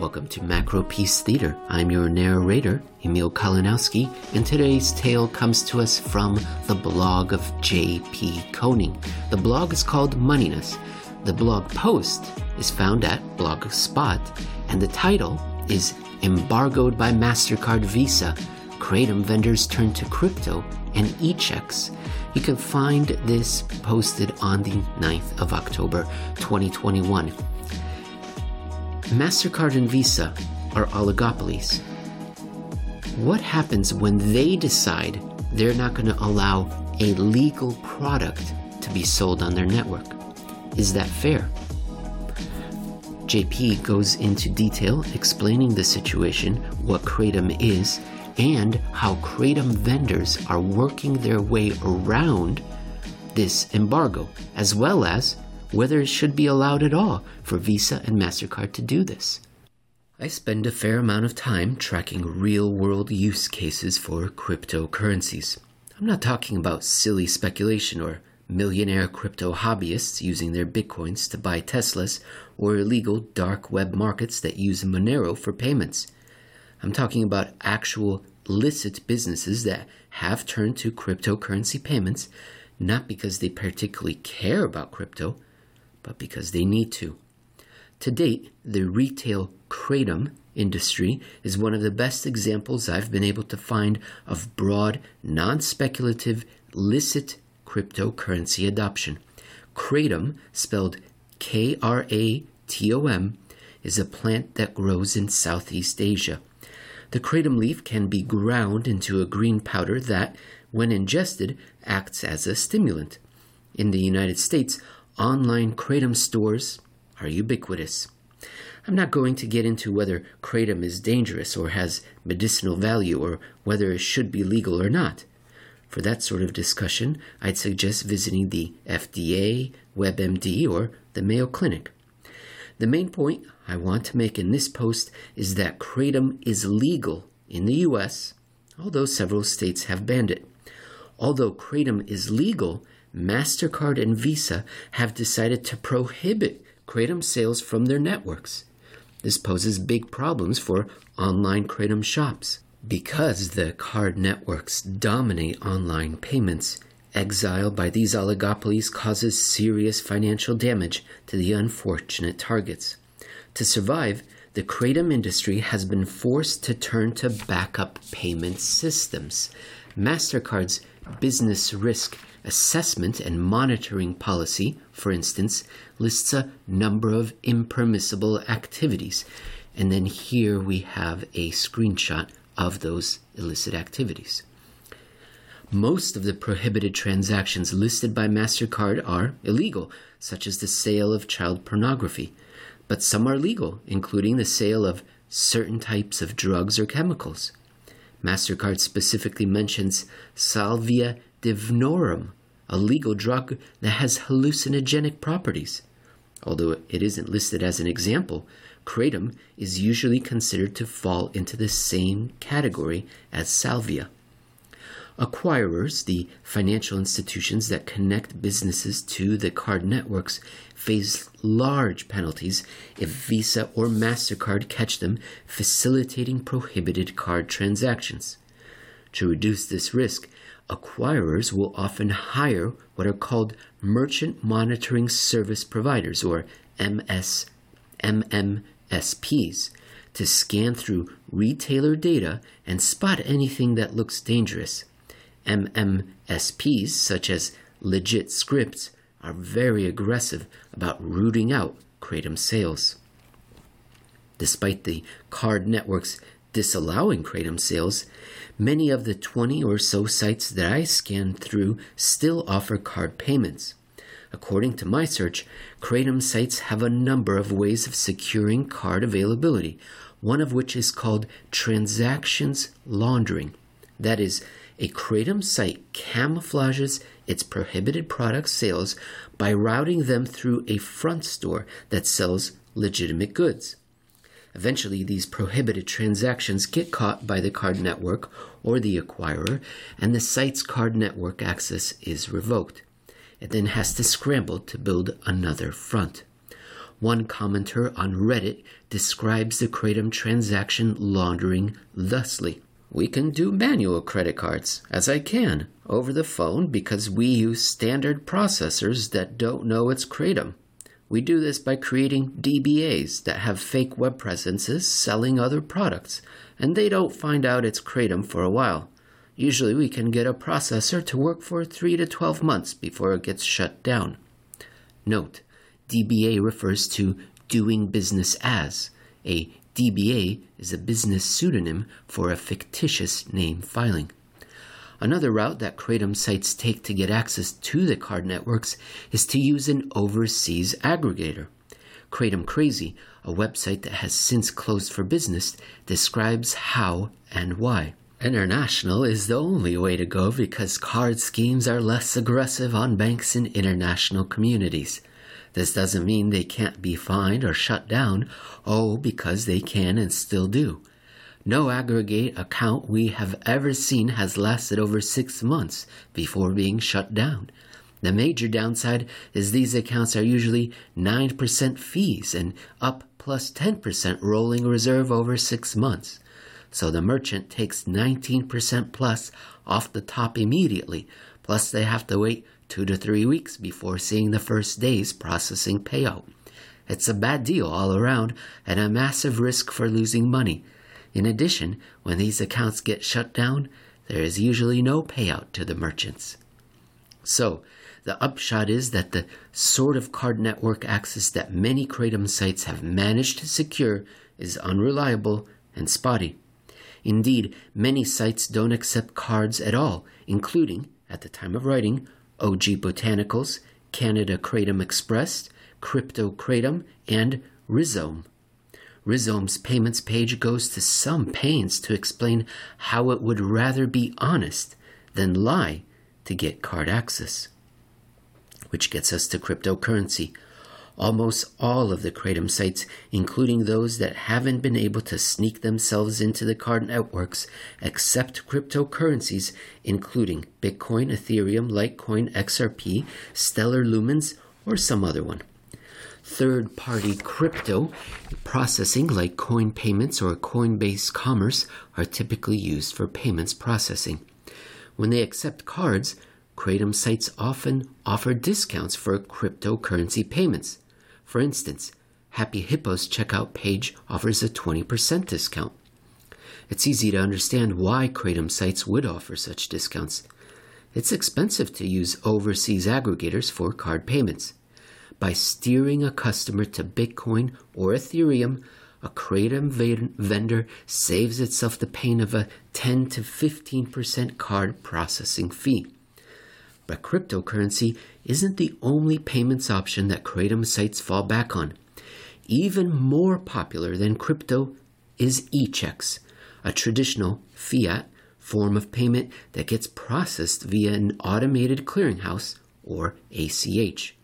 Welcome to Macropiece Theater. I'm your narrator, Emil Kalinowski, and today's tale comes to us from the blog of J.P. Koning. The blog is called Moneyness. The blog post is found at Blogspot, and the title is Embargoed by MasterCard Visa. Kratom vendors turn to crypto and e checks. You can find this posted on the 9th of October 2021. MasterCard and Visa are oligopolies. What happens when they decide they're not going to allow a legal product to be sold on their network? Is that fair? JP goes into detail explaining the situation, what Kratom is, and how Kratom vendors are working their way around this embargo, as well as whether it should be allowed at all for Visa and MasterCard to do this. I spend a fair amount of time tracking real world use cases for cryptocurrencies. I'm not talking about silly speculation or millionaire crypto hobbyists using their bitcoins to buy Teslas or illegal dark web markets that use Monero for payments. I'm talking about actual licit businesses that have turned to cryptocurrency payments not because they particularly care about crypto, but because they need to. To date, the retail kratom industry is one of the best examples I've been able to find of broad, non speculative, licit cryptocurrency adoption. Kratom, spelled K R A T O M, is a plant that grows in Southeast Asia. The kratom leaf can be ground into a green powder that, when ingested, acts as a stimulant. In the United States, online kratom stores are ubiquitous. I'm not going to get into whether kratom is dangerous or has medicinal value or whether it should be legal or not. For that sort of discussion, I'd suggest visiting the FDA, WebMD, or the Mayo Clinic. The main point I want to make in this post is that kratom is legal in the US, although several states have banned it. Although kratom is legal, MasterCard and Visa have decided to prohibit Kratom sales from their networks. This poses big problems for online Kratom shops. Because the card networks dominate online payments, exile by these oligopolies causes serious financial damage to the unfortunate targets. To survive, the Kratom industry has been forced to turn to backup payment systems. MasterCard's business risk assessment and monitoring policy, for instance, lists a number of impermissible activities. And then here we have a screenshot of those illicit activities. Most of the prohibited transactions listed by MasterCard are illegal, such as the sale of child pornography. But some are legal, including the sale of certain types of drugs or chemicals. MasterCard specifically mentions salvia divinorum, a legal drug that has hallucinogenic properties. Although it isn't listed as an example, kratom is usually considered to fall into the same category as salvia. Acquirers, the financial institutions that connect businesses to the card networks, face large penalties if Visa or MasterCard catch them facilitating prohibited card transactions. To reduce this risk, acquirers will often hire what are called merchant monitoring service providers or MS, MMSPs to scan through retailer data and spot anything that looks dangerous. MMSPs, such as Legit Scripts, are very aggressive about rooting out Kratom sales. Despite the card networks disallowing Kratom sales, many of the 20 or so sites that I scanned through still offer card payments. According to my search, Kratom sites have a number of ways of securing card availability, one of which is called transactions laundering. That is, a Kratom site camouflages its prohibited product sales by routing them through a front store that sells legitimate goods. Eventually, these prohibited transactions get caught by the card network or the acquirer, and the site's card network access is revoked. It then has to scramble to build another front. One commenter on Reddit describes the Kratom transaction laundering thusly. We can do manual credit cards, as I can, over the phone because we use standard processors that don't know it's Kratom. We do this by creating DBAs that have fake web presences selling other products, and they don't find out it's Kratom for a while. Usually, we can get a processor to work for 3 to 12 months before it gets shut down. Note DBA refers to doing business as. A DBA is a business pseudonym for a fictitious name filing. Another route that Kratom sites take to get access to the card networks is to use an overseas aggregator. Kratom Crazy, a website that has since closed for business, describes how and why. International is the only way to go because card schemes are less aggressive on banks in international communities. This doesn't mean they can't be fined or shut down, oh, because they can and still do. No aggregate account we have ever seen has lasted over six months before being shut down. The major downside is these accounts are usually 9% fees and up plus 10% rolling reserve over six months. So the merchant takes 19% plus off the top immediately, plus they have to wait two to three weeks before seeing the first day's processing payout. It's a bad deal all around and a massive risk for losing money. In addition, when these accounts get shut down, there is usually no payout to the merchants. So, the upshot is that the sort of card network access that many Kratom sites have managed to secure is unreliable and spotty. Indeed, many sites don't accept cards at all, including, at the time of writing, OG Botanicals, Canada Kratom Express, Crypto Kratom, and Rhizome. Rhizome's payments page goes to some pains to explain how it would rather be honest than lie to get card access. Which gets us to cryptocurrency, Almost all of the Kratom sites, including those that haven't been able to sneak themselves into the card networks, accept cryptocurrencies, including Bitcoin, Ethereum, Litecoin, XRP, Stellar Lumens, or some other one. Third party crypto processing like CoinPayments or Coinbase Commerce are typically used for payments processing. When they accept cards, Kratom sites often offer discounts for cryptocurrency payments. For instance, Happy Hippo's checkout page offers a 20% discount. It's easy to understand why Kratom sites would offer such discounts. It's expensive to use overseas aggregators for card payments. By steering a customer to Bitcoin or Ethereum, a Kratom vendor saves itself the pain of a 10 to 15% card processing fee. But cryptocurrency isn't the only payments option that Kratom sites fall back on. Even more popular than crypto is e checks, a traditional fiat form of payment that gets processed via an automated clearinghouse or ACH.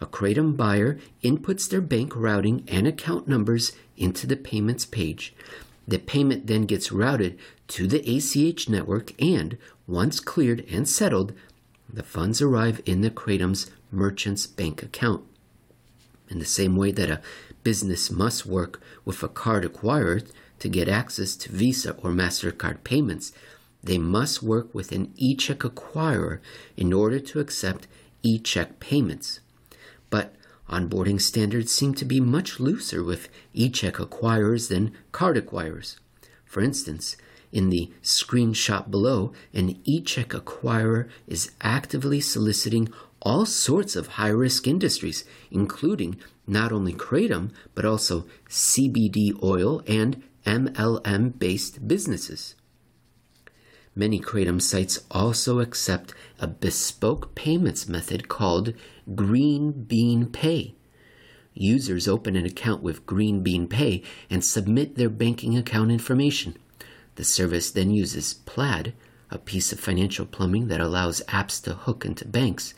A Kratom buyer inputs their bank routing and account numbers into the payments page. The payment then gets routed to the ACH network and, once cleared and settled, the funds arrive in the Kratom's merchant's bank account. In the same way that a business must work with a card acquirer to get access to Visa or MasterCard payments, they must work with an e check acquirer in order to accept e check payments. But onboarding standards seem to be much looser with e check acquirers than card acquirers. For instance, in the screenshot below, an e-check acquirer is actively soliciting all sorts of high-risk industries, including not only kratom, but also CBD oil and MLM-based businesses. Many Kratom sites also accept a bespoke payments method called Green Bean Pay. Users open an account with Green Bean Pay and submit their banking account information. The service then uses Plaid, a piece of financial plumbing that allows apps to hook into banks,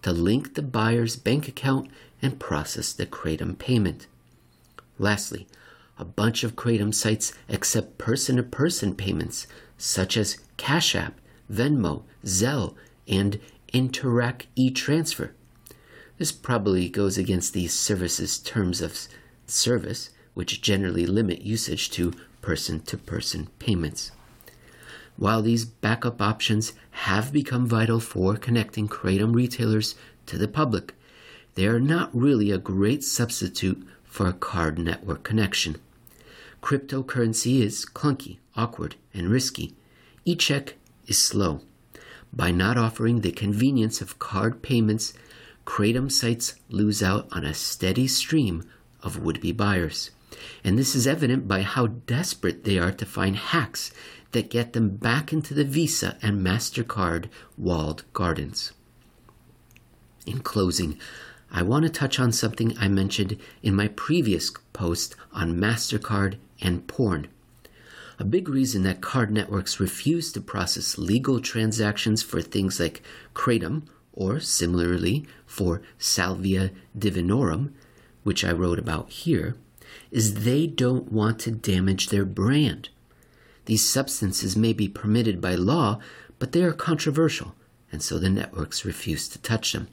to link the buyer's bank account and process the Kratom payment. Lastly, a bunch of Kratom sites accept person to person payments, such as Cash App, Venmo, Zelle, and Interac e Transfer. This probably goes against the service's terms of service, which generally limit usage to person to person payments. While these backup options have become vital for connecting Kratom retailers to the public, they are not really a great substitute for a card network connection. Cryptocurrency is clunky, awkward, and risky. E check is slow. By not offering the convenience of card payments, Kratom sites lose out on a steady stream of would be buyers. And this is evident by how desperate they are to find hacks that get them back into the Visa and MasterCard walled gardens. In closing, I want to touch on something I mentioned in my previous post on MasterCard and porn. A big reason that card networks refuse to process legal transactions for things like Kratom, or similarly for Salvia divinorum, which I wrote about here, is they don't want to damage their brand. These substances may be permitted by law, but they are controversial, and so the networks refuse to touch them.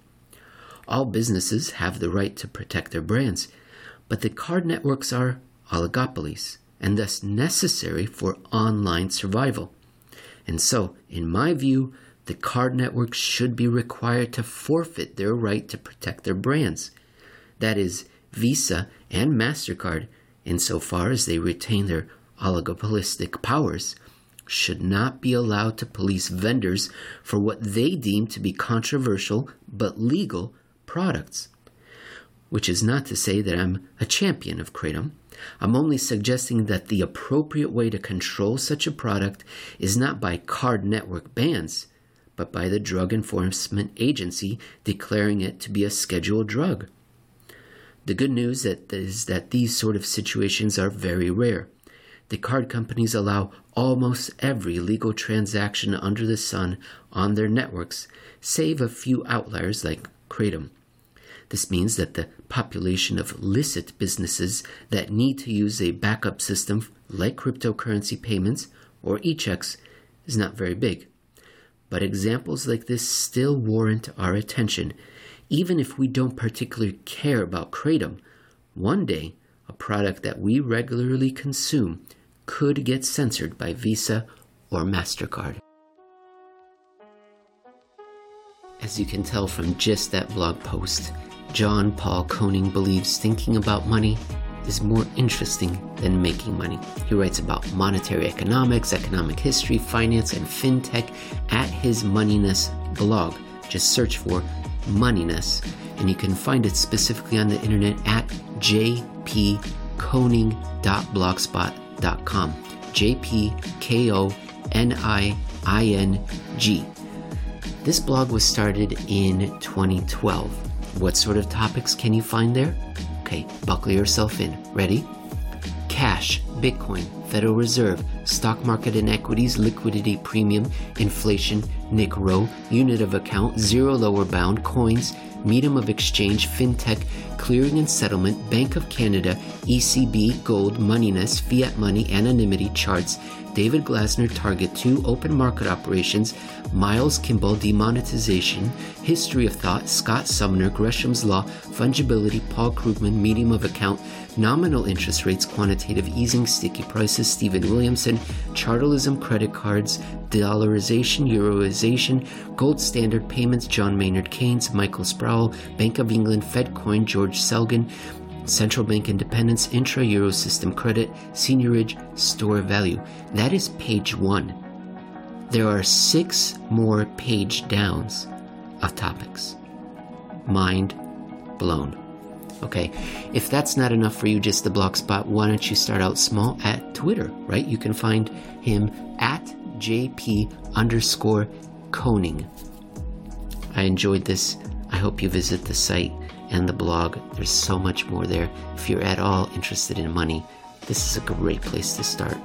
All businesses have the right to protect their brands, but the card networks are oligopolies and thus necessary for online survival. And so, in my view, the card networks should be required to forfeit their right to protect their brands. That is, Visa and MasterCard, insofar as they retain their oligopolistic powers, should not be allowed to police vendors for what they deem to be controversial but legal products. Which is not to say that I'm a champion of Kratom. I'm only suggesting that the appropriate way to control such a product is not by card network bans, but by the Drug Enforcement Agency declaring it to be a scheduled drug. The good news is that these sort of situations are very rare. The card companies allow almost every legal transaction under the sun on their networks, save a few outliers like Kratom. This means that the population of licit businesses that need to use a backup system like cryptocurrency payments or e checks is not very big. But examples like this still warrant our attention, even if we don't particularly care about Kratom. One day, a product that we regularly consume could get censored by Visa or MasterCard. As you can tell from just that blog post, John Paul Koning believes thinking about money is more interesting than making money. He writes about monetary economics, economic history, finance, and fintech at his Moneyness blog. Just search for Moneyness, and you can find it specifically on the internet at jpkoning.blogspot.com. J P K O N I I N G. This blog was started in 2012 what sort of topics can you find there? Okay, buckle yourself in. Ready? Cash, Bitcoin, Federal Reserve, stock market and equities, liquidity premium, inflation, Nick Rowe, unit of account, zero lower bound, coins, medium of exchange, fintech, clearing and settlement, Bank of Canada, ECB, gold, moneyness, fiat money, anonymity, charts, David Glasner, Target 2, open market operations, Miles Kimball, demonetization, history of thought, Scott Sumner, Gresham's Law, fungibility, Paul Krugman, medium of account, nominal interest rates, quantitative easing, sticky prices, Stephen Williamson, chartalism, credit cards, dollarization, euroization, gold standard payments, John Maynard Keynes, Michael Sproul, Bank of England, FedCoin, George Selgin, central bank independence, intra euro system credit, seigniorage, store value. That is page one. There are six more page downs of topics. Mind blown. Okay, if that's not enough for you, just the blog spot, why don't you start out small at Twitter, right? You can find him at JP underscore Koning. I enjoyed this. I hope you visit the site and the blog. There's so much more there. If you're at all interested in money, this is a great place to start.